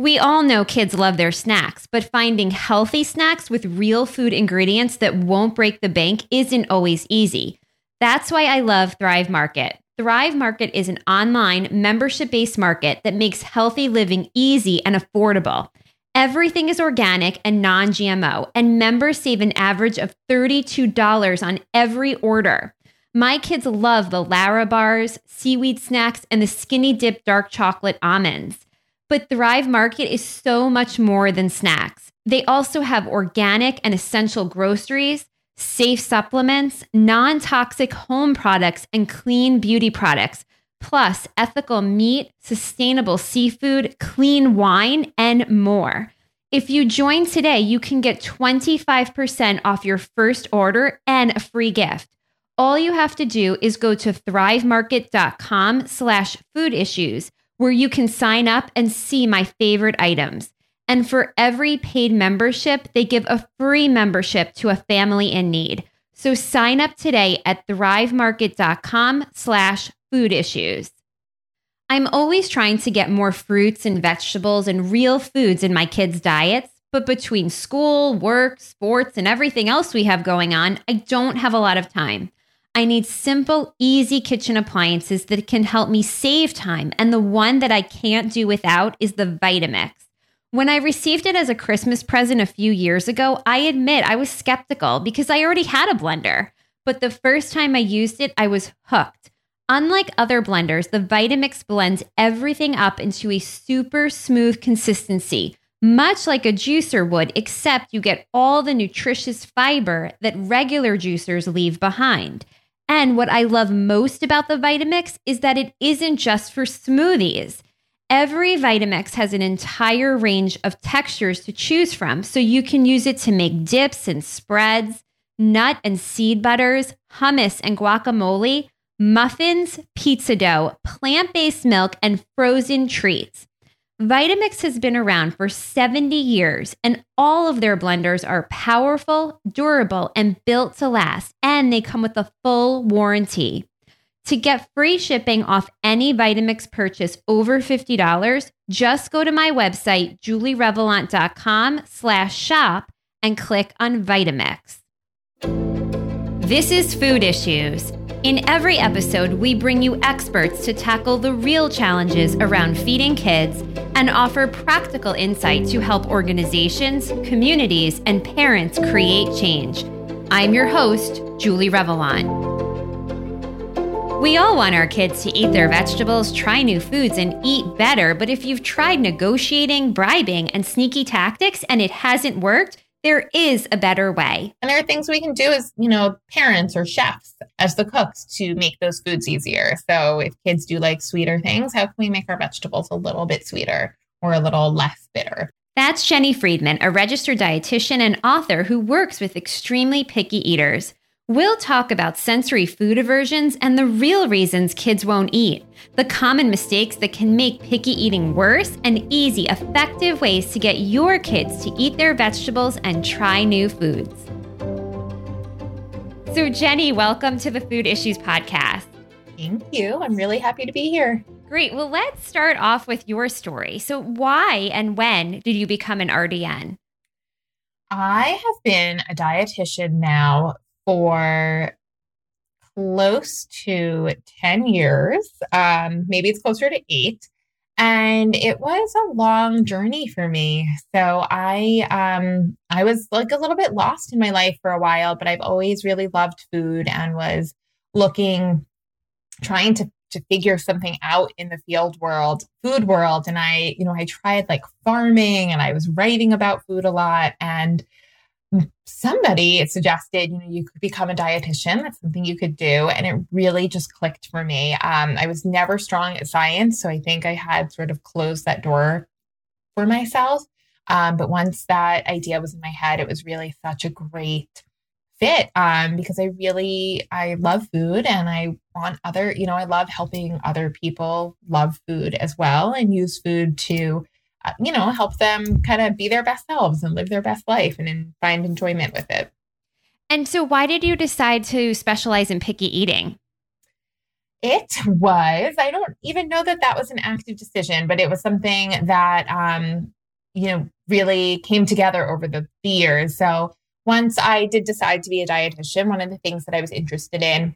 We all know kids love their snacks, but finding healthy snacks with real food ingredients that won't break the bank isn't always easy. That's why I love Thrive Market. Thrive Market is an online membership based market that makes healthy living easy and affordable. Everything is organic and non GMO, and members save an average of $32 on every order. My kids love the Lara bars, seaweed snacks, and the skinny dip dark chocolate almonds. But Thrive Market is so much more than snacks. They also have organic and essential groceries, safe supplements, non toxic home products, and clean beauty products, plus ethical meat, sustainable seafood, clean wine, and more. If you join today, you can get 25% off your first order and a free gift. All you have to do is go to thrivemarket.com slash food issues where you can sign up and see my favorite items. And for every paid membership, they give a free membership to a family in need. So sign up today at thrivemarket.com slash food issues. I'm always trying to get more fruits and vegetables and real foods in my kids' diets, but between school, work, sports, and everything else we have going on, I don't have a lot of time. I need simple, easy kitchen appliances that can help me save time. And the one that I can't do without is the Vitamix. When I received it as a Christmas present a few years ago, I admit I was skeptical because I already had a blender. But the first time I used it, I was hooked. Unlike other blenders, the Vitamix blends everything up into a super smooth consistency, much like a juicer would, except you get all the nutritious fiber that regular juicers leave behind. And what I love most about the Vitamix is that it isn't just for smoothies. Every Vitamix has an entire range of textures to choose from, so you can use it to make dips and spreads, nut and seed butters, hummus and guacamole, muffins, pizza dough, plant based milk, and frozen treats. Vitamix has been around for 70 years, and all of their blenders are powerful, durable, and built to last, and they come with a full warranty. To get free shipping off any Vitamix purchase over $50, just go to my website, julierevelant.com slash shop and click on Vitamix. This is Food Issues. In every episode, we bring you experts to tackle the real challenges around feeding kids and offer practical insight to help organizations, communities, and parents create change. I'm your host, Julie Revelant. We all want our kids to eat their vegetables, try new foods, and eat better, but if you've tried negotiating, bribing, and sneaky tactics and it hasn't worked, there is a better way. And there are things we can do as, you know, parents or chefs as the cooks to make those foods easier. So if kids do like sweeter things, how can we make our vegetables a little bit sweeter or a little less bitter? That's Jenny Friedman, a registered dietitian and author who works with extremely picky eaters. We'll talk about sensory food aversions and the real reasons kids won't eat, the common mistakes that can make picky eating worse, and easy, effective ways to get your kids to eat their vegetables and try new foods. So, Jenny, welcome to the Food Issues Podcast. Thank you. I'm really happy to be here. Great. Well, let's start off with your story. So, why and when did you become an RDN? I have been a dietitian now for close to 10 years. Um, maybe it's closer to eight. And it was a long journey for me. So I um I was like a little bit lost in my life for a while, but I've always really loved food and was looking trying to to figure something out in the field world, food world. And I, you know, I tried like farming and I was writing about food a lot. And somebody suggested, you know, you could become a dietitian. That's something you could do. And it really just clicked for me. Um, I was never strong at science. So I think I had sort of closed that door for myself. Um, but once that idea was in my head, it was really such a great fit um, because I really I love food and I want other you know I love helping other people love food as well and use food to you know, help them kind of be their best selves and live their best life and, find enjoyment with it. And so, why did you decide to specialize in picky eating? It was. I don't even know that that was an active decision, but it was something that, um, you know, really came together over the years. So once I did decide to be a dietitian, one of the things that I was interested in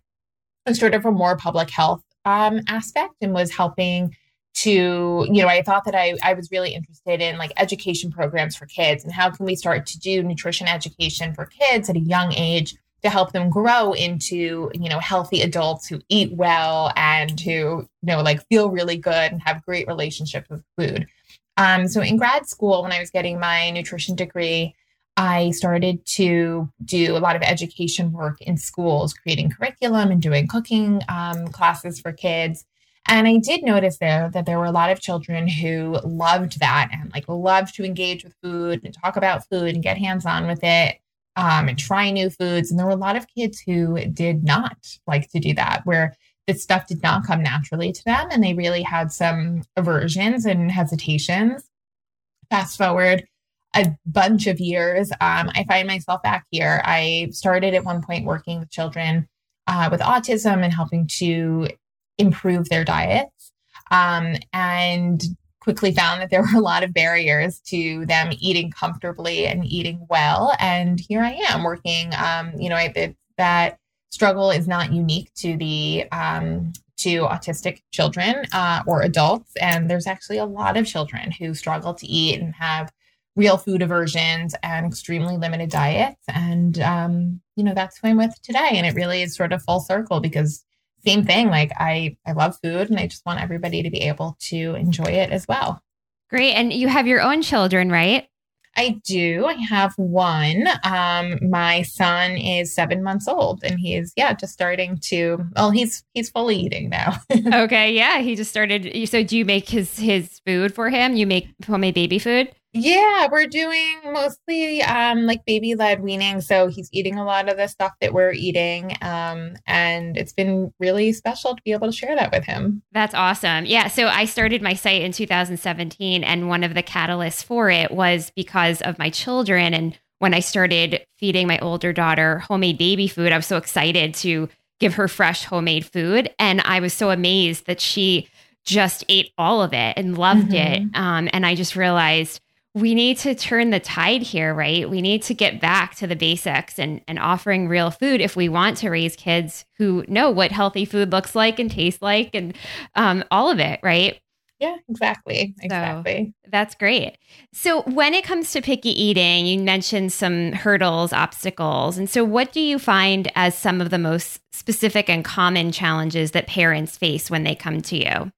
was sort of a more public health um, aspect and was helping to you know i thought that I, I was really interested in like education programs for kids and how can we start to do nutrition education for kids at a young age to help them grow into you know healthy adults who eat well and who you know like feel really good and have great relationships with food. Um, so in grad school when i was getting my nutrition degree i started to do a lot of education work in schools creating curriculum and doing cooking um, classes for kids and I did notice there that there were a lot of children who loved that and like loved to engage with food and talk about food and get hands on with it um, and try new foods. And there were a lot of kids who did not like to do that, where this stuff did not come naturally to them and they really had some aversions and hesitations. Fast forward a bunch of years, um, I find myself back here. I started at one point working with children uh, with autism and helping to improve their diets um, and quickly found that there were a lot of barriers to them eating comfortably and eating well. And here i am working um, you know I, that struggle is not unique to the um, to autistic children uh, or adults. And there's actually a lot of children who struggle to eat and have real food aversions and extremely limited diets. And um, you know that's who i'm with today. And it really is sort of full circle because same thing. Like I, I love food and I just want everybody to be able to enjoy it as well. Great. And you have your own children, right? I do. I have one. Um, my son is seven months old, and he is yeah just starting to. Well, he's he's fully eating now. okay, yeah, he just started. So, do you make his his food for him? You make homemade baby food? Yeah, we're doing mostly um, like baby led weaning. So he's eating a lot of the stuff that we're eating. Um, and it's been really special to be able to share that with him. That's awesome. Yeah. So I started my site in 2017, and one of the catalysts for it was because of my children. And when I started feeding my older daughter homemade baby food, I was so excited to give her fresh homemade food. And I was so amazed that she just ate all of it and loved mm-hmm. it. Um, and I just realized, we need to turn the tide here, right? We need to get back to the basics and, and offering real food if we want to raise kids who know what healthy food looks like and tastes like and um, all of it, right? Yeah, exactly. Exactly. So that's great. So, when it comes to picky eating, you mentioned some hurdles, obstacles. And so, what do you find as some of the most specific and common challenges that parents face when they come to you?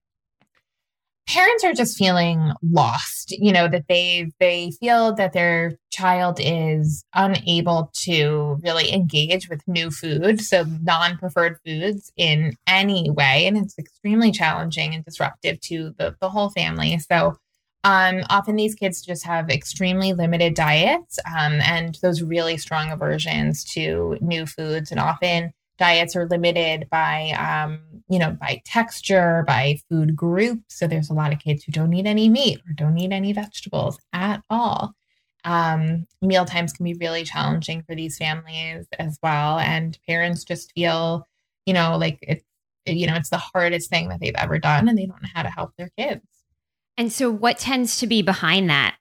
Parents are just feeling lost you know that they they feel that their child is unable to really engage with new food so non-preferred foods in any way and it's extremely challenging and disruptive to the, the whole family. So um, often these kids just have extremely limited diets um, and those really strong aversions to new foods and often diets are limited by um, you know by texture by food group. So there's a lot of kids who don't eat any meat or don't eat any vegetables at all. Um, meal times can be really challenging for these families as well. And parents just feel you know like it's you know it's the hardest thing that they've ever done and they don't know how to help their kids. And so what tends to be behind that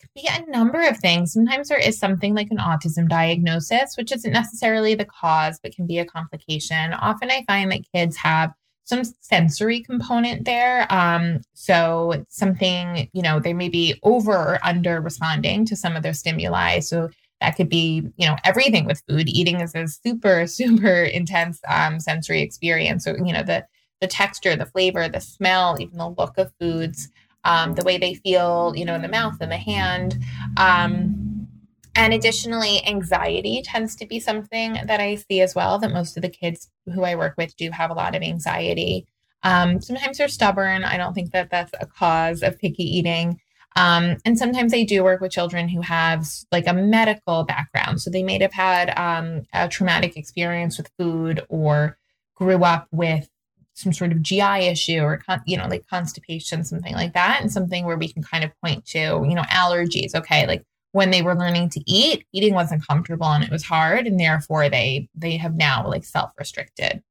could be a number of things. Sometimes there is something like an autism diagnosis, which isn't necessarily the cause, but can be a complication. Often I find that kids have some sensory component there. Um, so something, you know, they may be over or under responding to some of their stimuli. So that could be, you know, everything with food. Eating is a super, super intense um, sensory experience. So, you know, the the texture, the flavor, the smell, even the look of foods um, the way they feel, you know, in the mouth and the hand. Um, and additionally, anxiety tends to be something that I see as well, that most of the kids who I work with do have a lot of anxiety. Um, sometimes they're stubborn. I don't think that that's a cause of picky eating. Um, and sometimes I do work with children who have like a medical background. So they may have had um, a traumatic experience with food or grew up with some sort of GI issue or you know like constipation, something like that, and something where we can kind of point to you know allergies. Okay, like when they were learning to eat, eating wasn't comfortable and it was hard, and therefore they they have now like self restricted.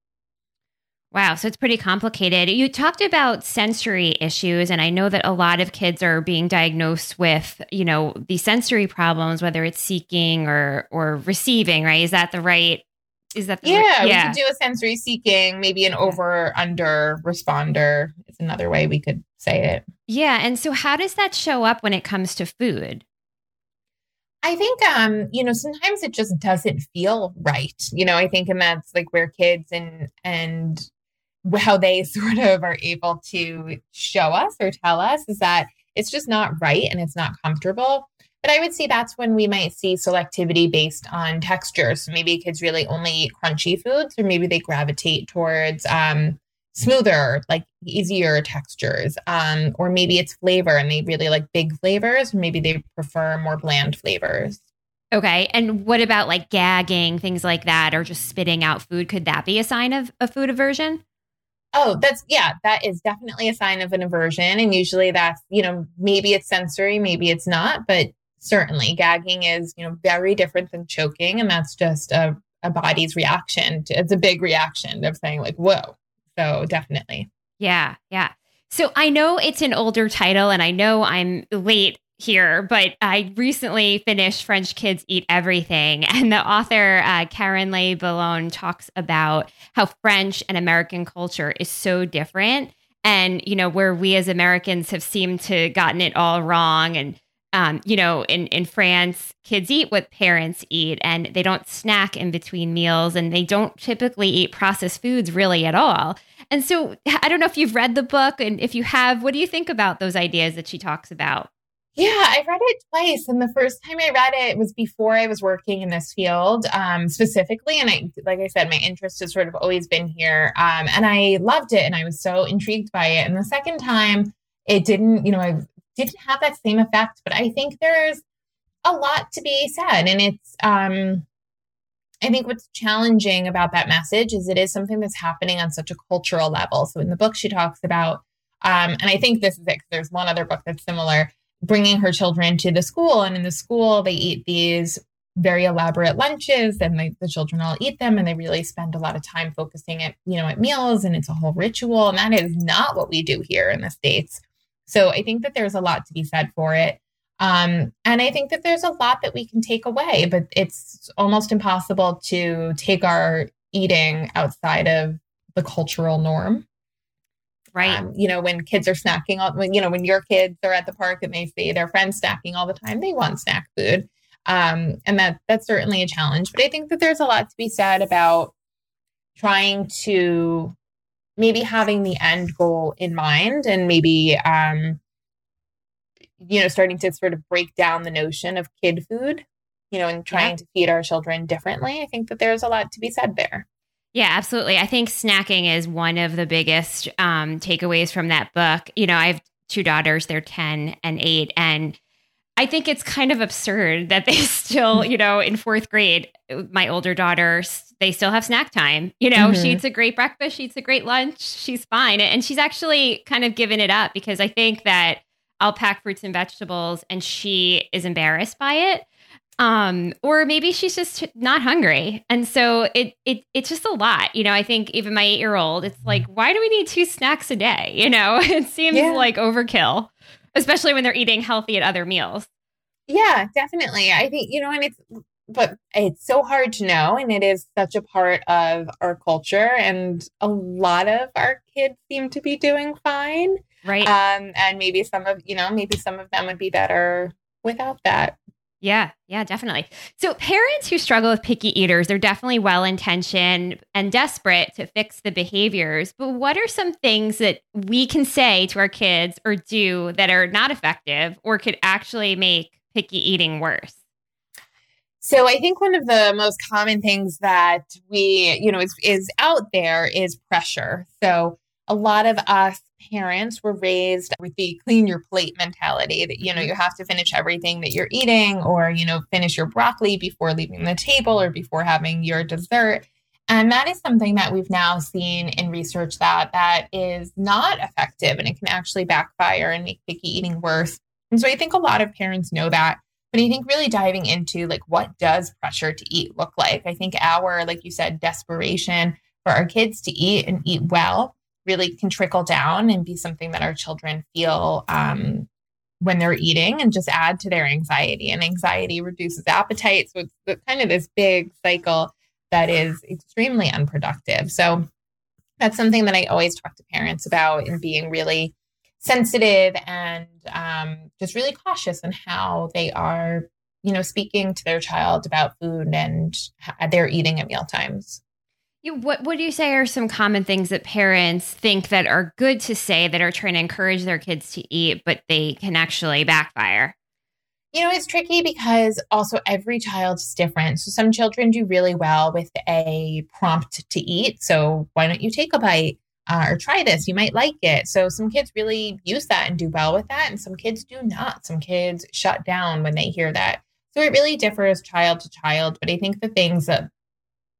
Wow, so it's pretty complicated. You talked about sensory issues, and I know that a lot of kids are being diagnosed with, you know, the sensory problems, whether it's seeking or or receiving. Right? Is that the right? Is that the yeah, right? yeah? We could do a sensory seeking, maybe an over under responder is another way we could say it. Yeah, and so how does that show up when it comes to food? I think um, you know, sometimes it just doesn't feel right. You know, I think and that's like where kids and and how they sort of are able to show us or tell us is that it's just not right and it's not comfortable. But I would say that's when we might see selectivity based on texture. So maybe kids really only eat crunchy foods, or maybe they gravitate towards um, smoother, like easier textures. Um, or maybe it's flavor and they really like big flavors, or maybe they prefer more bland flavors. Okay. And what about like gagging, things like that, or just spitting out food? Could that be a sign of a food aversion? Oh, that's yeah, that is definitely a sign of an aversion. And usually that's, you know, maybe it's sensory, maybe it's not, but certainly gagging is, you know, very different than choking. And that's just a, a body's reaction. To, it's a big reaction of saying, like, whoa. So definitely. Yeah. Yeah. So I know it's an older title and I know I'm late here, but I recently finished French Kids Eat Everything. And the author, uh, Karen Le Billon, talks about how French and American culture is so different. And, you know, where we as Americans have seemed to gotten it all wrong. And, um, you know, in, in France, kids eat what parents eat and they don't snack in between meals and they don't typically eat processed foods really at all. And so I don't know if you've read the book and if you have, what do you think about those ideas that she talks about? Yeah, I read it twice. And the first time I read it was before I was working in this field um, specifically. And I, like I said, my interest has sort of always been here. Um, and I loved it and I was so intrigued by it. And the second time, it didn't, you know, I didn't have that same effect. But I think there's a lot to be said. And it's, um, I think what's challenging about that message is it is something that's happening on such a cultural level. So in the book, she talks about, um, and I think this is it, there's one other book that's similar bringing her children to the school. And in the school, they eat these very elaborate lunches and they, the children all eat them and they really spend a lot of time focusing at you know at meals. And it's a whole ritual. And that is not what we do here in the states. So i think that there's a lot to be said for it. Um, and i think that there's a lot that we can take away but it's almost impossible to take our eating outside of the cultural norm Right. Um, you know, when kids are snacking, all, when, you know, when your kids are at the park and they see their friends snacking all the time, they want snack food. Um, and that that's certainly a challenge. But I think that there's a lot to be said about trying to maybe having the end goal in mind and maybe um, you know starting to sort of break down the notion of kid food you know and trying yeah. to feed our children differently i think that there's a lot to be said there yeah, absolutely. I think snacking is one of the biggest um, takeaways from that book. You know, I have two daughters, they're 10 and 8. And I think it's kind of absurd that they still, you know, in fourth grade, my older daughter, they still have snack time. You know, mm-hmm. she eats a great breakfast, she eats a great lunch, she's fine. And she's actually kind of given it up because I think that I'll pack fruits and vegetables and she is embarrassed by it um or maybe she's just not hungry. And so it it it's just a lot. You know i think even my 8 year old it's like why do we need two snacks a day? You know it seems yeah. like overkill especially when they're eating healthy at other meals. Yeah definitely. I think you know and it's but it's so hard to know and it is such a part of our culture and a lot of our kids seem to be doing fine. Right. Um and maybe some of you know maybe some of them would be better without that yeah, yeah, definitely. So, parents who struggle with picky eaters, they're definitely well intentioned and desperate to fix the behaviors. But what are some things that we can say to our kids or do that are not effective or could actually make picky eating worse? So I think one of the most common things that we, you know, is, is out there is pressure. So a lot of us parents were raised with the clean your plate mentality that you know mm-hmm. you have to finish everything that you're eating or you know finish your broccoli before leaving the table or before having your dessert. And that is something that we've now seen in research that that is not effective and it can actually backfire and make picky eating worse. And so i think a lot of parents know that but i think really diving into like what does pressure to eat look like? I think our like you said desperation for our kids to eat and eat well really can trickle down and be something that our children feel um, when they're eating and just add to their anxiety. And anxiety reduces appetite. So it's kind of this big cycle that is extremely unproductive. So that's something that I always talk to parents about and being really sensitive and um, just really cautious in how they are, you know, speaking to their child about food and their eating at meal times. What what do you say are some common things that parents think that are good to say that are trying to encourage their kids to eat, but they can actually backfire? You know, it's tricky because also every child is different. So some children do really well with a prompt to eat. So why don't you take a bite uh, or try this? You might like it. So some kids really use that and do well with that, and some kids do not. Some kids shut down when they hear that. So it really differs child to child. But I think the things that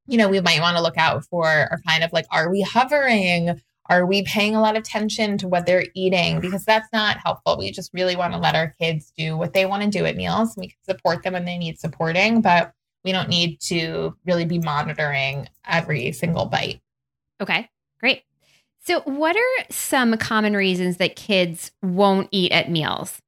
you know, we might want to look out for are kind of like, are we hovering? Are we paying a lot of attention to what they're eating? Because that's not helpful. We just really want to let our kids do what they want to do at meals. We can support them when they need supporting, but we don't need to really be monitoring every single bite. Okay, great. So, what are some common reasons that kids won't eat at meals?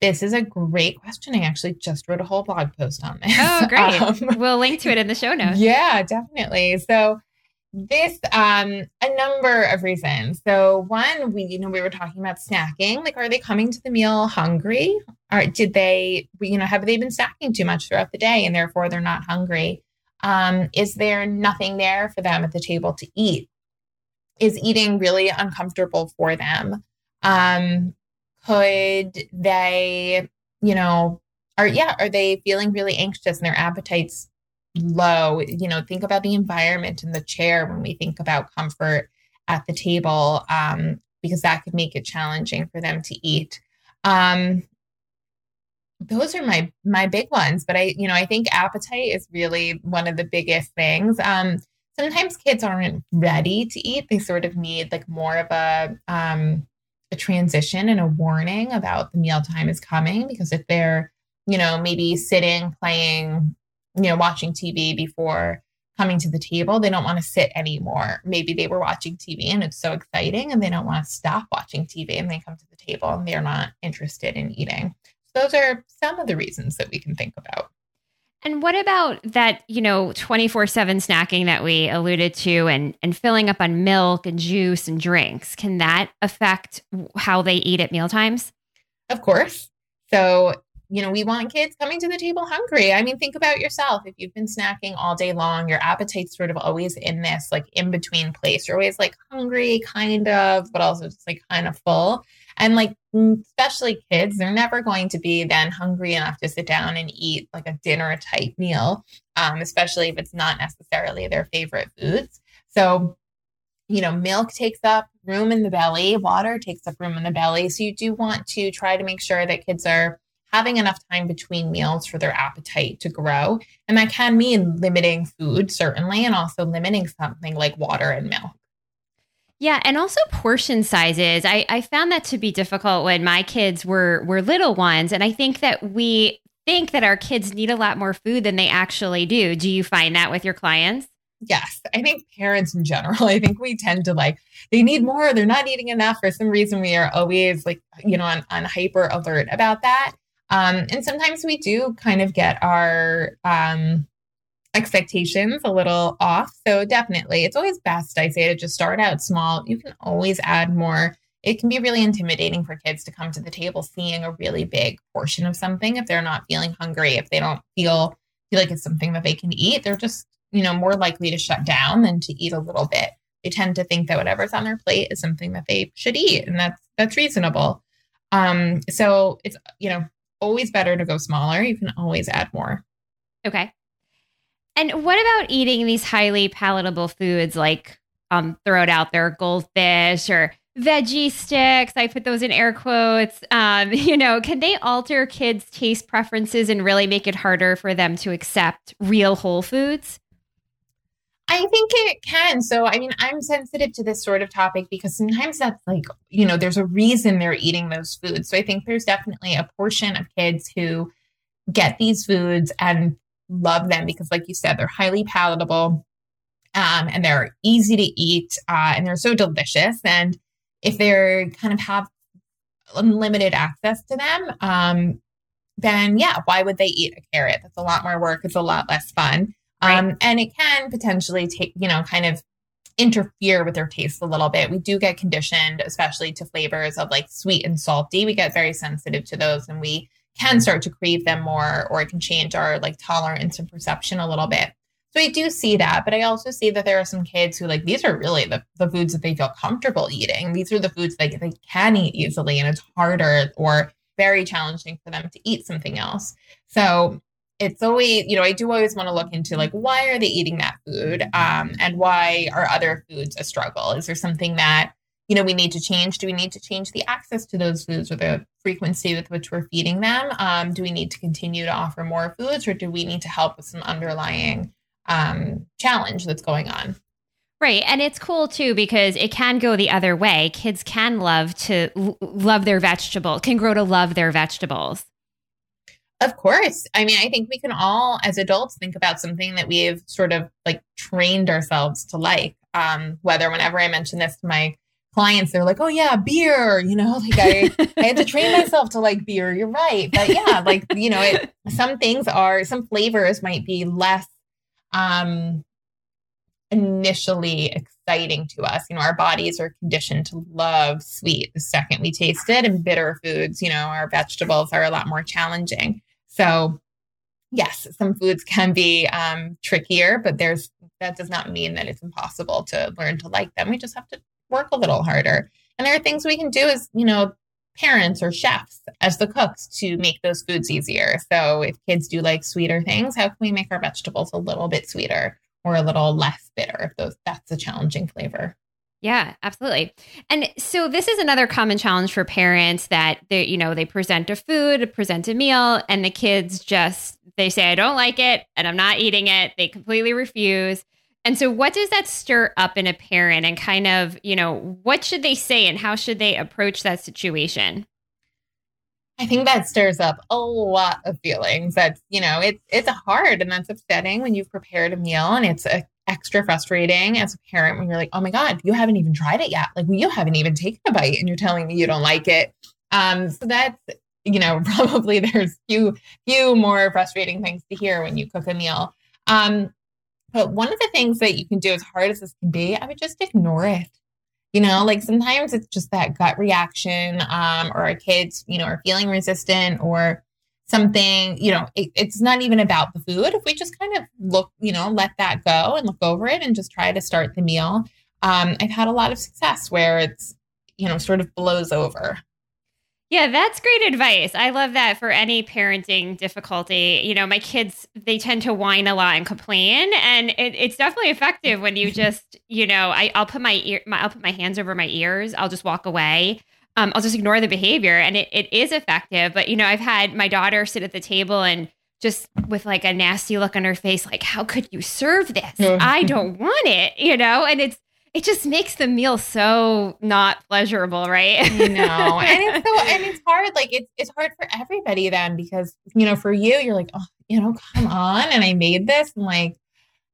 This is a great question. I actually just wrote a whole blog post on this. Oh, great. Um, we'll link to it in the show notes. Yeah, definitely. So, this um a number of reasons. So, one, we you know we were talking about snacking. Like, are they coming to the meal hungry? Or did they you know have they been snacking too much throughout the day and therefore they're not hungry? Um, is there nothing there for them at the table to eat? Is eating really uncomfortable for them? Um, could they, you know, are yeah, are they feeling really anxious and their appetites low? You know, think about the environment in the chair when we think about comfort at the table, um, because that could make it challenging for them to eat. Um, those are my my big ones, but I, you know, I think appetite is really one of the biggest things. Um, sometimes kids aren't ready to eat; they sort of need like more of a um, a transition and a warning about the meal time is coming because if they're, you know, maybe sitting, playing, you know, watching TV before coming to the table, they don't want to sit anymore. Maybe they were watching TV and it's so exciting and they don't want to stop watching TV and they come to the table and they're not interested in eating. Those are some of the reasons that we can think about. And what about that, you know, 24/7 snacking that we alluded to and and filling up on milk and juice and drinks? Can that affect how they eat at meal times? Of course. So, you know, we want kids coming to the table hungry. I mean, think about yourself. If you've been snacking all day long, your appetite's sort of always in this like in between place. You're always like hungry, kind of, but also just like kind of full. And like, especially kids, they're never going to be then hungry enough to sit down and eat like a dinner type meal, um, especially if it's not necessarily their favorite foods. So, you know, milk takes up room in the belly, water takes up room in the belly. So, you do want to try to make sure that kids are having enough time between meals for their appetite to grow. And that can mean limiting food, certainly, and also limiting something like water and milk. Yeah, and also portion sizes. I, I found that to be difficult when my kids were were little ones, and I think that we think that our kids need a lot more food than they actually do. Do you find that with your clients? Yes, I think parents in general, I think we tend to like they need more, they're not eating enough. For some reason, we are always like, you know, on, on hyper alert about that. Um, and sometimes we do kind of get our um expectations a little off. So definitely, it's always best, I say, to just start out small. You can always add more. It can be really intimidating for kids to come to the table seeing a really big portion of something if they're not feeling hungry, if they don't feel feel like it's something that they can eat. They're just, you know, more likely to shut down than to eat a little bit. They tend to think that whatever's on their plate is something that they should eat, and that's that's reasonable. Um, so it's you know always better to go smaller. You can always add more. Okay. And what about eating these highly palatable foods like um, throw it out there, goldfish or veggie sticks? I put those in air quotes. Um, you know, can they alter kids' taste preferences and really make it harder for them to accept real whole foods? I think it can. So, I mean, I'm sensitive to this sort of topic because sometimes that's like, you know, there's a reason they're eating those foods. So, I think there's definitely a portion of kids who get these foods and love them because, like you said, they're highly palatable um, and they're easy to eat uh, and they're so delicious. And if they're kind of have unlimited access to them, um, then yeah, why would they eat a carrot? That's a lot more work. It's a lot less fun. Right. Um, and it can potentially take, you know, kind of interfere with their taste a little bit. We do get conditioned, especially to flavors of like sweet and salty. We get very sensitive to those and we can start to crave them more, or it can change our like tolerance and perception a little bit. So I do see that, but I also see that there are some kids who like these are really the, the foods that they feel comfortable eating. These are the foods that they can eat easily, and it's harder or very challenging for them to eat something else. So it's always, you know, I do always want to look into like why are they eating that food, um, and why are other foods a struggle? Is there something that you know we need to change? Do we need to change the access to those foods or the frequency with which we're feeding them? Um, do we need to continue to offer more foods, or do we need to help with some underlying um, challenge that's going on. Right. And it's cool too because it can go the other way. Kids can love to love their vegetables, can grow to love their vegetables. Of course. I mean, I think we can all, as adults, think about something that we've sort of like trained ourselves to like. Um, whether whenever I mention this to my clients, they're like, oh, yeah, beer, you know, like I, I had to train myself to like beer. You're right. But yeah, like, you know, it, some things are, some flavors might be less um, initially exciting to us. You know, our bodies are conditioned to love sweet the second we taste it, and bitter foods, you know, our vegetables are a lot more challenging. So, yes, some foods can be um, trickier, but there's that does not mean that it's impossible to learn to like them. We just have to work a little harder. And there are things we can do as, you know, parents or chefs as the cooks to make those foods easier. So if kids do like sweeter things, how can we make our vegetables a little bit sweeter or a little less bitter if those that's a challenging flavor? Yeah, absolutely. And so this is another common challenge for parents that they, you know, they present a food, present a meal, and the kids just they say, I don't like it and I'm not eating it. They completely refuse. And so, what does that stir up in a parent and kind of, you know, what should they say and how should they approach that situation? I think that stirs up a lot of feelings. That's, you know, it's it's hard and that's upsetting when you've prepared a meal and it's a, extra frustrating as a parent when you're like, oh my God, you haven't even tried it yet. Like you haven't even taken a bite and you're telling me you don't like it. Um, so that's, you know, probably there's few few more frustrating things to hear when you cook a meal. Um, but one of the things that you can do, as hard as this can be, I would just ignore it. You know, like sometimes it's just that gut reaction, um, or our kids, you know, are feeling resistant or something, you know, it, it's not even about the food. If we just kind of look, you know, let that go and look over it and just try to start the meal. Um, I've had a lot of success where it's, you know, sort of blows over. Yeah, that's great advice. I love that for any parenting difficulty. You know, my kids, they tend to whine a lot and complain, and it, it's definitely effective when you just, you know, I, will put my ear, my, I'll put my hands over my ears. I'll just walk away. Um, I'll just ignore the behavior, and it, it is effective. But you know, I've had my daughter sit at the table and just with like a nasty look on her face, like, "How could you serve this? I don't want it," you know, and it's it just makes the meal so not pleasurable, right? I know. And it's so and it's hard. Like it's it's hard for everybody then because, you know, for you, you're like, oh, you know, come on. And I made this and like,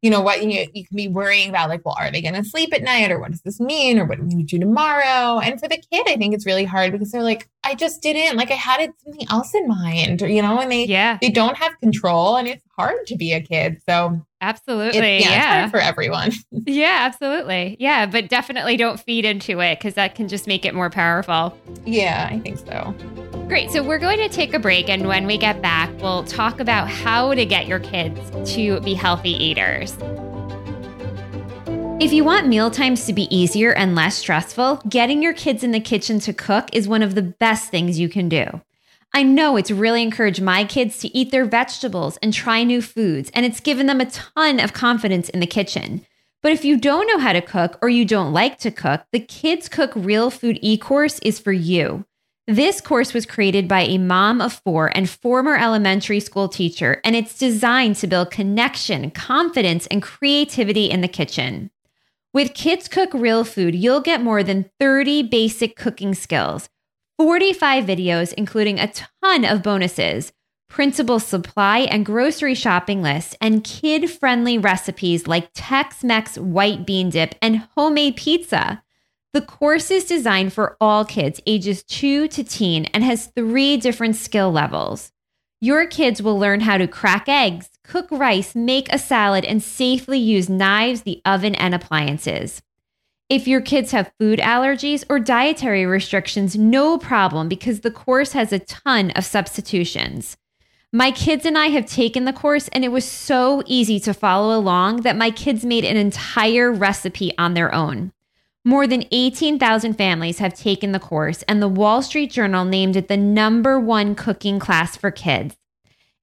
you know what you, you can be worrying about like well are they going to sleep at night or what does this mean or what do we do tomorrow? And for the kid i think it's really hard because they're like i just didn't like i had something else in mind or, you know and they yeah. they don't have control and it's hard to be a kid so absolutely it, yeah, yeah. for everyone. Yeah absolutely yeah but definitely don't feed into it because that can just make it more powerful. Yeah i think so Great. So we're going to take a break. And when we get back, we'll talk about how to get your kids to be healthy eaters. If you want meal times to be easier and less stressful, getting your kids in the kitchen to cook is one of the best things you can do. I know it's really encouraged my kids to eat their vegetables and try new foods, and it's given them a ton of confidence in the kitchen. But if you don't know how to cook or you don't like to cook, the Kids Cook Real Food e course is for you. This course was created by a mom of four and former elementary school teacher, and it's designed to build connection, confidence, and creativity in the kitchen. With Kids Cook Real Food, you'll get more than 30 basic cooking skills, 45 videos, including a ton of bonuses, printable supply and grocery shopping lists, and kid friendly recipes like Tex Mex white bean dip and homemade pizza. The course is designed for all kids ages 2 to teen and has three different skill levels. Your kids will learn how to crack eggs, cook rice, make a salad, and safely use knives, the oven, and appliances. If your kids have food allergies or dietary restrictions, no problem because the course has a ton of substitutions. My kids and I have taken the course, and it was so easy to follow along that my kids made an entire recipe on their own. More than 18,000 families have taken the course, and the Wall Street Journal named it the number one cooking class for kids.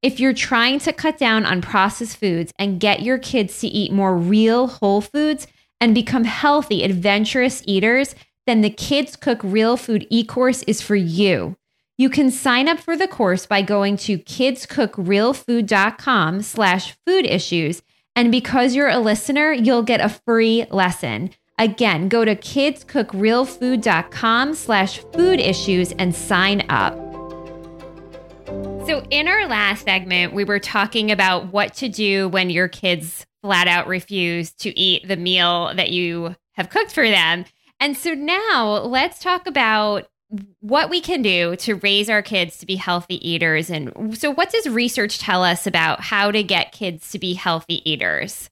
If you're trying to cut down on processed foods and get your kids to eat more real whole foods and become healthy, adventurous eaters, then the Kids Cook Real Food e course is for you. You can sign up for the course by going to kidscookrealfood.com slash food issues. And because you're a listener, you'll get a free lesson. Again, go to kidscookrealfood.com slash food issues and sign up. So, in our last segment, we were talking about what to do when your kids flat out refuse to eat the meal that you have cooked for them. And so now let's talk about what we can do to raise our kids to be healthy eaters. And so, what does research tell us about how to get kids to be healthy eaters?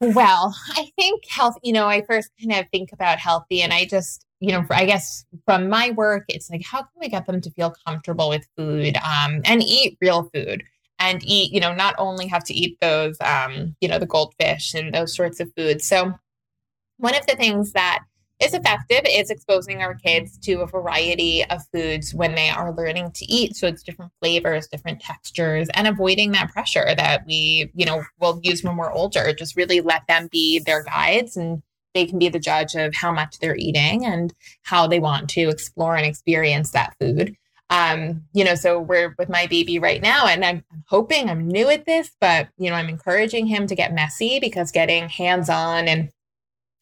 Well, I think health, you know, I first kind of think about healthy and I just, you know, I guess from my work, it's like, how can we get them to feel comfortable with food um, and eat real food and eat, you know, not only have to eat those, um, you know, the goldfish and those sorts of foods. So, one of the things that is effective is exposing our kids to a variety of foods when they are learning to eat. So it's different flavors, different textures, and avoiding that pressure that we, you know, will use when we're older. Just really let them be their guides and they can be the judge of how much they're eating and how they want to explore and experience that food. Um, you know, so we're with my baby right now, and I'm, hoping I'm new at this, but you know, I'm encouraging him to get messy because getting hands on and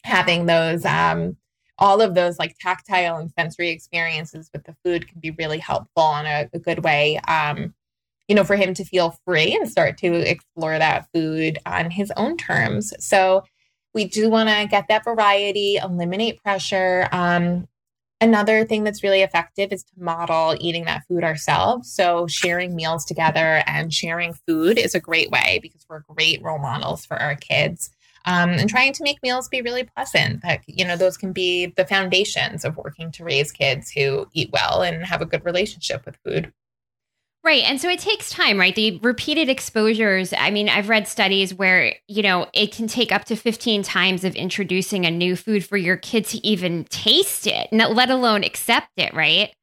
having those um, all of those like tactile and sensory experiences with the food can be really helpful in a, a good way. Um, you know, for him to feel free and start to explore that food on his own terms. So we do want to get that variety, eliminate pressure. Um, another thing that's really effective is to model eating that food ourselves. So sharing meals together and sharing food is a great way because we're great role models for our kids um, and trying to make meals be really pleasant. That you know, those can be the foundations of working to raise kids who eat well and have a good relationship with food. Right. And so it takes time, right? The repeated exposures. I mean, I've read studies where, you know, it can take up to 15 times of introducing a new food for your kid to even taste it, let alone accept it, right?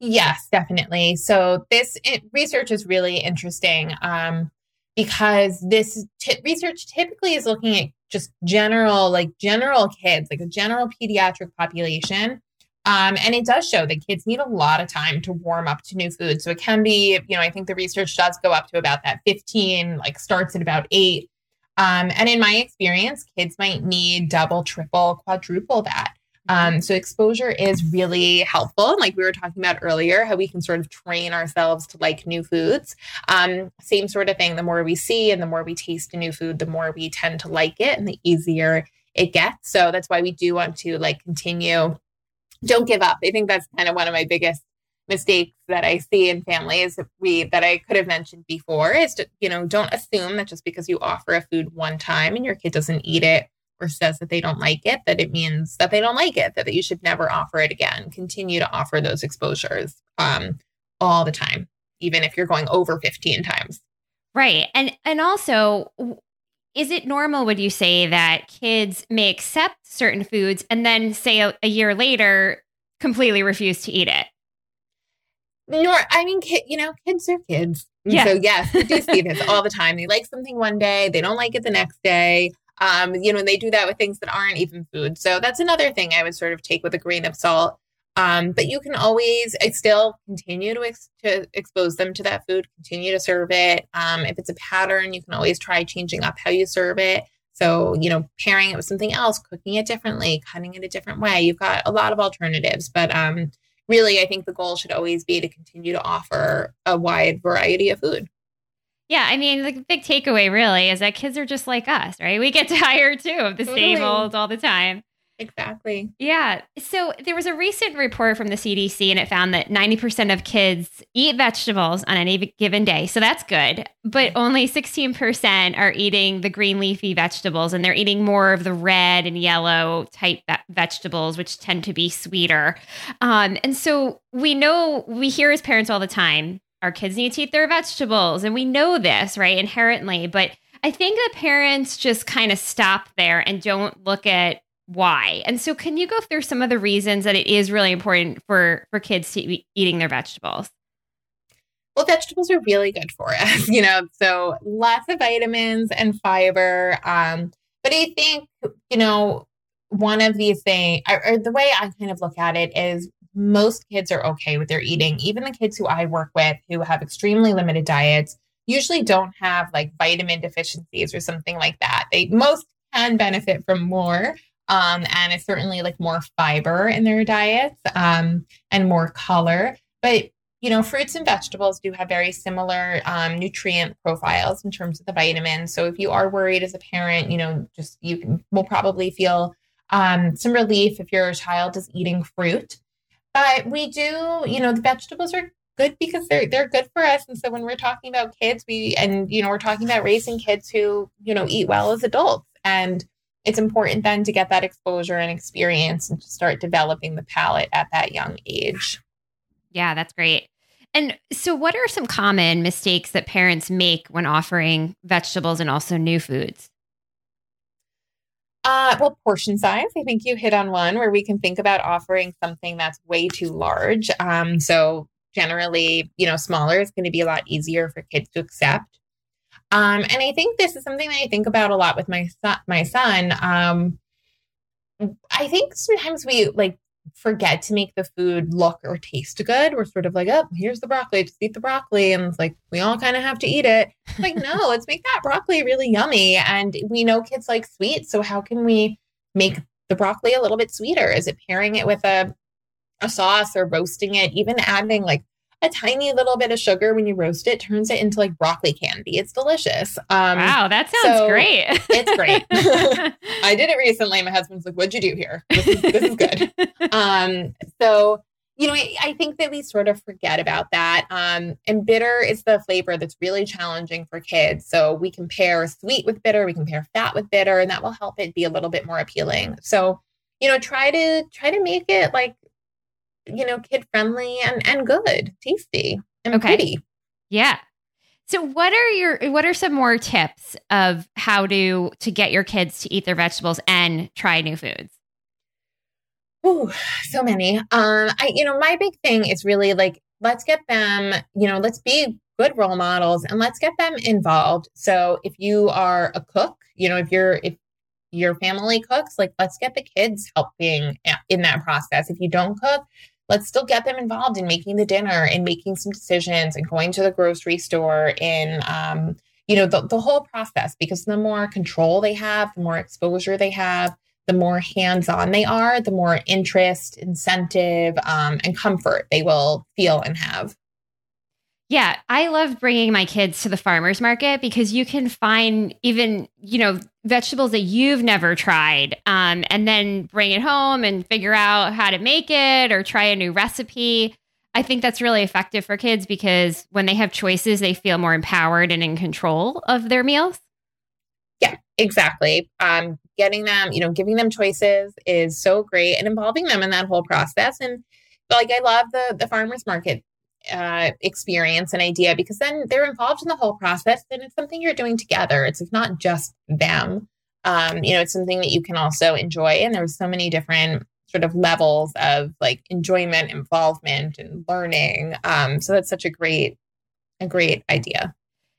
Yes, definitely. So this it, research is really interesting um, because this t- research typically is looking at just general, like general kids, like a general pediatric population. Um, and it does show that kids need a lot of time to warm up to new food. So it can be, you know, I think the research does go up to about that 15, like starts at about eight. Um, and in my experience, kids might need double, triple, quadruple that. Um, so exposure is really helpful. Like we were talking about earlier, how we can sort of train ourselves to like new foods. Um, same sort of thing. The more we see and the more we taste a new food, the more we tend to like it and the easier it gets. So that's why we do want to like continue. Don't give up. I think that's kind of one of my biggest mistakes that I see in families we that I could have mentioned before is to, you know, don't assume that just because you offer a food one time and your kid doesn't eat it or says that they don't like it, that it means that they don't like it, that that you should never offer it again. Continue to offer those exposures um, all the time, even if you're going over 15 times. Right. And and also is it normal would you say that kids may accept certain foods and then say a, a year later completely refuse to eat it? Nor, I mean, you know, kids are kids. Yeah. So yes, we do see this all the time. They like something one day, they don't like it the next day. Um, you know, and they do that with things that aren't even food. So that's another thing I would sort of take with a grain of salt. Um, but you can always still continue to, ex- to expose them to that food, continue to serve it. Um, if it's a pattern, you can always try changing up how you serve it. So, you know, pairing it with something else, cooking it differently, cutting it a different way. You've got a lot of alternatives, but um, really, I think the goal should always be to continue to offer a wide variety of food. Yeah, I mean, the big takeaway really is that kids are just like us, right? We get tired too of the totally. same old all the time. Exactly. Yeah. So there was a recent report from the CDC and it found that 90% of kids eat vegetables on any given day. So that's good. But only 16% are eating the green leafy vegetables and they're eating more of the red and yellow type vegetables, which tend to be sweeter. Um, and so we know, we hear as parents all the time, our kids need to eat their vegetables. And we know this, right, inherently. But I think that parents just kind of stop there and don't look at why. And so can you go through some of the reasons that it is really important for for kids to be eating their vegetables? Well, vegetables are really good for us, you know, so lots of vitamins and fiber. Um, but I think, you know, one of these things, or, or the way I kind of look at it is most kids are okay with their eating. Even the kids who I work with who have extremely limited diets usually don't have like vitamin deficiencies or something like that. They most can benefit from more um, and it's certainly like more fiber in their diets um, and more color. But you know, fruits and vegetables do have very similar um, nutrient profiles in terms of the vitamins. So if you are worried as a parent, you know, just you can, will probably feel um, some relief if your child is eating fruit. But we do, you know, the vegetables are good because they're they're good for us. And so when we're talking about kids, we and you know we're talking about raising kids who you know eat well as adults and it's important then to get that exposure and experience and to start developing the palate at that young age. Yeah, that's great. And so, what are some common mistakes that parents make when offering vegetables and also new foods? Uh, well, portion size. I think you hit on one where we can think about offering something that's way too large. Um, so, generally, you know, smaller is going to be a lot easier for kids to accept. Um, and I think this is something that I think about a lot with my son. My son. Um, I think sometimes we like forget to make the food look or taste good. We're sort of like, oh, here's the broccoli, just eat the broccoli. And it's like, we all kind of have to eat it. like, no, let's make that broccoli really yummy. And we know kids like sweet. So how can we make the broccoli a little bit sweeter? Is it pairing it with a, a sauce or roasting it, even adding like a tiny little bit of sugar when you roast it turns it into like broccoli candy. It's delicious. Um, wow, that sounds so great. it's great. I did it recently. My husband's like, "What'd you do here? This is, this is good." Um, so you know, I, I, think that we sort of forget about that. Um, and bitter is the flavor that's really challenging for kids. So we can pair sweet with bitter, we can pair fat with bitter, and that will help it be a little bit more appealing. So, you know, try to try to make it like you know, kid friendly and and good, tasty, and okay. pretty. Yeah. So what are your what are some more tips of how to to get your kids to eat their vegetables and try new foods? Oh, so many. Um, I you know, my big thing is really like let's get them, you know, let's be good role models and let's get them involved. So if you are a cook, you know, if you're if your family cooks, like let's get the kids helping in that process. If you don't cook, let's still get them involved in making the dinner and making some decisions and going to the grocery store in um, you know the, the whole process. Because the more control they have the more exposure they have the more hands-on they are the more interest incentive um, and comfort they will feel and have yeah, I love bringing my kids to the farmers market because you can find even, you know, vegetables that you've never tried um, and then bring it home and figure out how to make it or try a new recipe. I think that's really effective for kids because when they have choices, they feel more empowered and in control of their meals. Yeah, exactly. Um, getting them, you know, giving them choices is so great and involving them in that whole process. And like I love the the farmers market uh, experience and idea because then they're involved in the whole process and it's something you're doing together. It's not just them. Um, you know, it's something that you can also enjoy. And there's so many different sort of levels of like enjoyment, involvement, and learning. Um, so that's such a great, a great idea.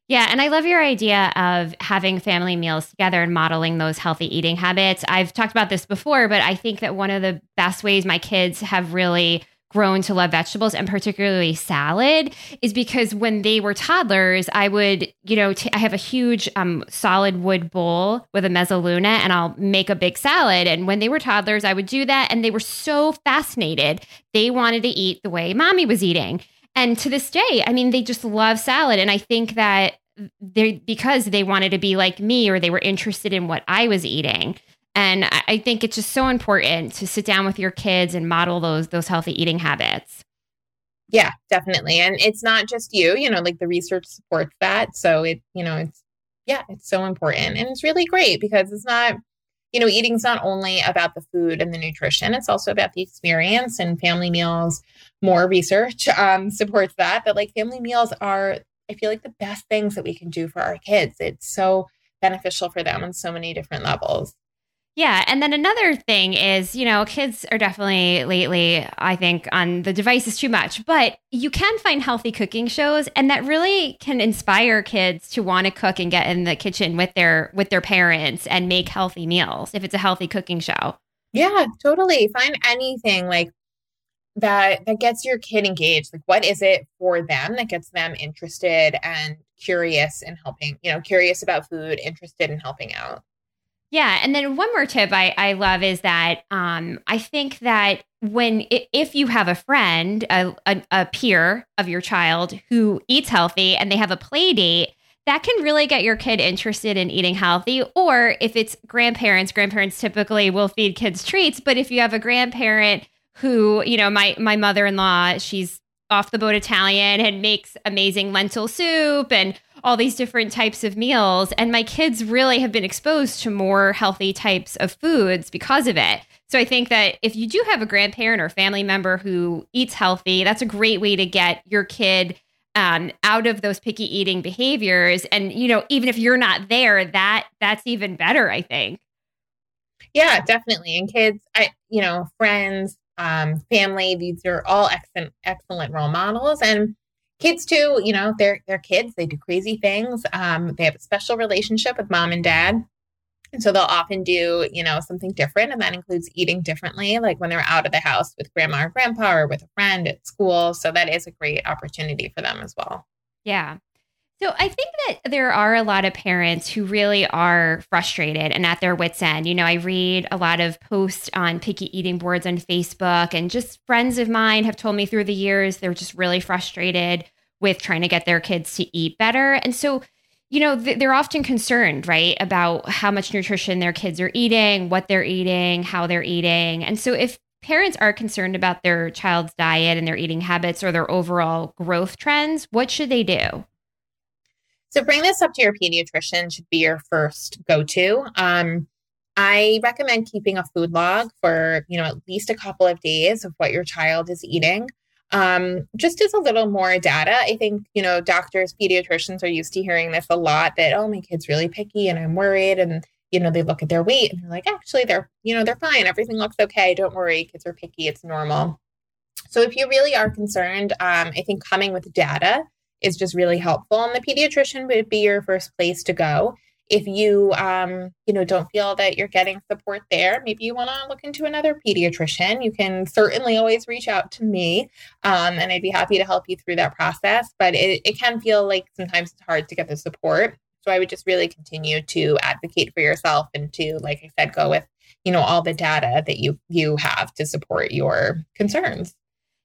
Yeah, and I love your idea of having family meals together and modeling those healthy eating habits. I've talked about this before, but I think that one of the best ways my kids have really grown to love vegetables and particularly salad is because when they were toddlers, I would, you know, t- I have a huge um, solid wood bowl with a mezzaluna and I'll make a big salad. And when they were toddlers, I would do that. And they were so fascinated. They wanted to eat the way mommy was eating. And to this day, I mean, they just love salad. And I think that they because they wanted to be like me or they were interested in what I was eating. And I think it's just so important to sit down with your kids and model those those healthy eating habits. Yeah, definitely. And it's not just you, you know, like the research supports that. So it, you know, it's yeah, it's so important. And it's really great because it's not, you know, eating's not only about the food and the nutrition, it's also about the experience and family meals. More research um, supports that, that like family meals are, I feel like the best things that we can do for our kids. It's so beneficial for them on so many different levels. Yeah. And then another thing is, you know, kids are definitely lately, I think, on the devices too much, but you can find healthy cooking shows and that really can inspire kids to want to cook and get in the kitchen with their with their parents and make healthy meals if it's a healthy cooking show. Yeah, totally. Find anything like that that gets your kid engaged. Like what is it for them that gets them interested and curious in helping, you know, curious about food, interested in helping out. Yeah, and then one more tip I, I love is that um, I think that when if you have a friend, a, a, a peer of your child who eats healthy, and they have a play date, that can really get your kid interested in eating healthy. Or if it's grandparents, grandparents typically will feed kids treats, but if you have a grandparent who, you know, my my mother in law, she's off the boat Italian and makes amazing lentil soup and all these different types of meals. And my kids really have been exposed to more healthy types of foods because of it. So I think that if you do have a grandparent or family member who eats healthy, that's a great way to get your kid um, out of those picky eating behaviors. And you know, even if you're not there, that that's even better. I think. Yeah, definitely. And kids, I you know, friends, um, family, these are all excellent excellent role models. And kids too you know they're they're kids they do crazy things um, they have a special relationship with mom and dad. And so they'll often do you know something different and that includes eating differently like when they're out of the house with grandma or grandpa or with a friend at school. So that is a great opportunity for them as well. Yeah so I think that there are a lot of parents who really are frustrated and at their wits end. You know, I read a lot of posts on picky eating boards on Facebook and just friends of mine have told me through the years they're just really frustrated with trying to get their kids to eat better. And so, you know, they're often concerned, right, about how much nutrition their kids are eating, what they're eating, how they're eating. And so if parents are concerned about their child's diet and their eating habits or their overall growth trends, what should they do? So bring this up to your pediatrician should be your first go-to. Um, I recommend keeping a food log for, you know, at least a couple of days of what your child is eating. Um, just as a little more data, I think, you know, doctors, pediatricians are used to hearing this a lot that, oh, my kid's really picky and I'm worried. And, you know, they look at their weight and they're like, actually, they're, you know, they're fine. Everything looks okay. Don't worry. Kids are picky. It's normal. So if you really are concerned, um, I think coming with data is just really helpful. And the pediatrician would be your first place to go. If you, um, you know, don't feel that you're getting support there, maybe you want to look into another pediatrician. You can certainly always reach out to me, um, and I'd be happy to help you through that process. But it, it can feel like sometimes it's hard to get the support. So I would just really continue to advocate for yourself and to, like I said, go with you know all the data that you you have to support your concerns.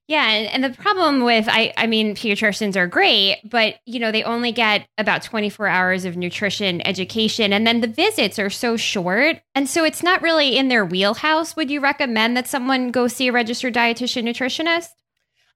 Yeah, and, the problem with I I mean pediatricians are great, but you know, they only get about 24 hours of nutrition education and then the visits are so short. And so it's not really in their wheelhouse. Would you recommend that someone go see a registered dietitian nutritionist?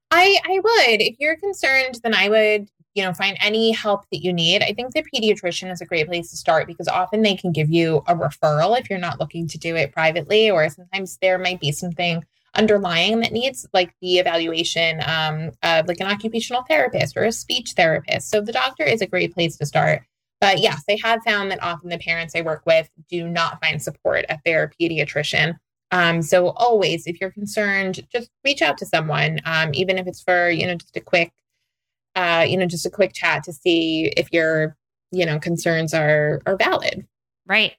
I I would. If you're concerned, then I would you know find any help that you need i think the pediatrician is a great place to start because often they can give you a referral if you're not looking to do it privately or sometimes there might be something underlying that needs like the evaluation um, of like an occupational therapist or a speech therapist. So the doctor is a great place to start. But yes, I have found that often the parents I work with do not find support at their pediatrician. Um, so always, if you're concerned, just reach out to someone, um, even if it's for you know just a quick, uh, you know, just a quick chat to see if your you know concerns are are valid. Right.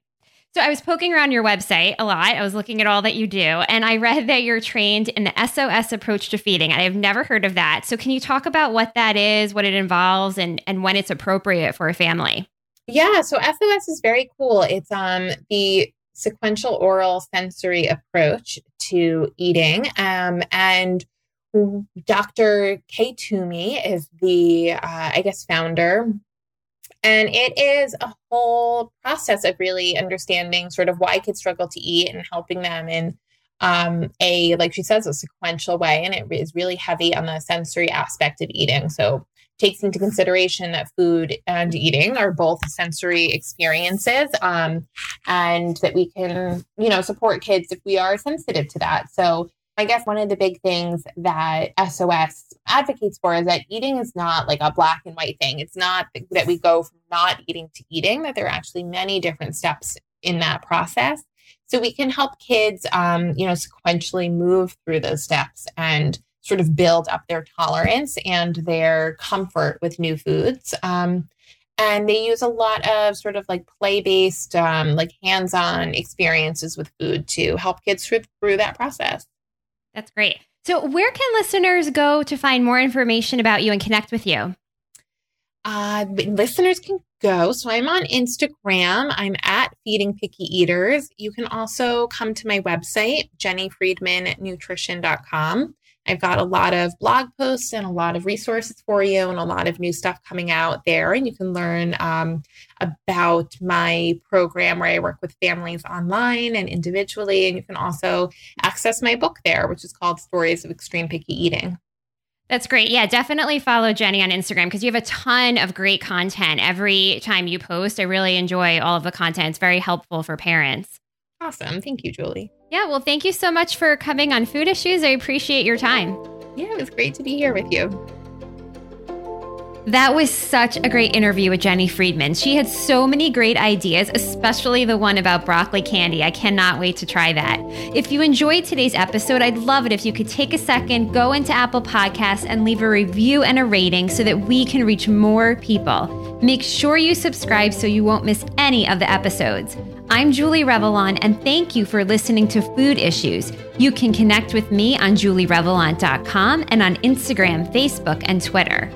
So I was poking around your website a lot. I was looking at all that you do, and I read that you're trained in the SOS approach to feeding. I have never heard of that. So can you talk about what that is, what it involves, and and when it's appropriate for a family? Yeah, so SOS is very cool. It's um the sequential oral sensory approach to eating, um, and Dr. Kay Toomey is the, uh, I guess, founder and it is a whole process of really understanding sort of why kids struggle to eat and helping them in um, a, like she says, a sequential way. And it is really heavy on the sensory aspect of eating. So takes into consideration that food and eating are both sensory experiences um, and that we can, you know, support kids if we are sensitive to that. So I guess one of the big things that SOS advocates for is that eating is not like a black and white thing. It's not that we go from not eating to eating, that there are actually many different steps in that process. So we can help kids, um, you know, sequentially move through those steps and sort of build up their tolerance and their comfort with new foods. Um, and they use a lot of sort of like play based, um, like hands on experiences with food to help kids through, through that process. That's great. So, where can listeners go to find more information about you and connect with you? Uh, listeners can go. So, I'm on Instagram. I'm at Feeding Picky Eaters. You can also come to my website, jennyfriedmannutrition.com. I've got a lot of blog posts and a lot of resources for you and a lot of new stuff coming out there. And you can learn um, about my program where I work with families online and individually. And you can also access my book there, which is called Stories of Extreme Picky Eating. That's great. Yeah, definitely follow Jenny on Instagram because you have a ton of great content every time you post. I really enjoy all of the content. It's very helpful for parents. Awesome. Thank you, Julie. Yeah, well, thank you so much for coming on Food Issues. I appreciate your time. Yeah, it was great to be here with you. That was such a great interview with Jenny Friedman. She had so many great ideas, especially the one about broccoli candy. I cannot wait to try that. If you enjoyed today's episode, I'd love it if you could take a second, go into Apple Podcasts, and leave a review and a rating so that we can reach more people. Make sure you subscribe so you won't miss any of the episodes. I'm Julie Revelant, and thank you for listening to Food Issues. You can connect with me on julierevelant.com and on Instagram, Facebook, and Twitter.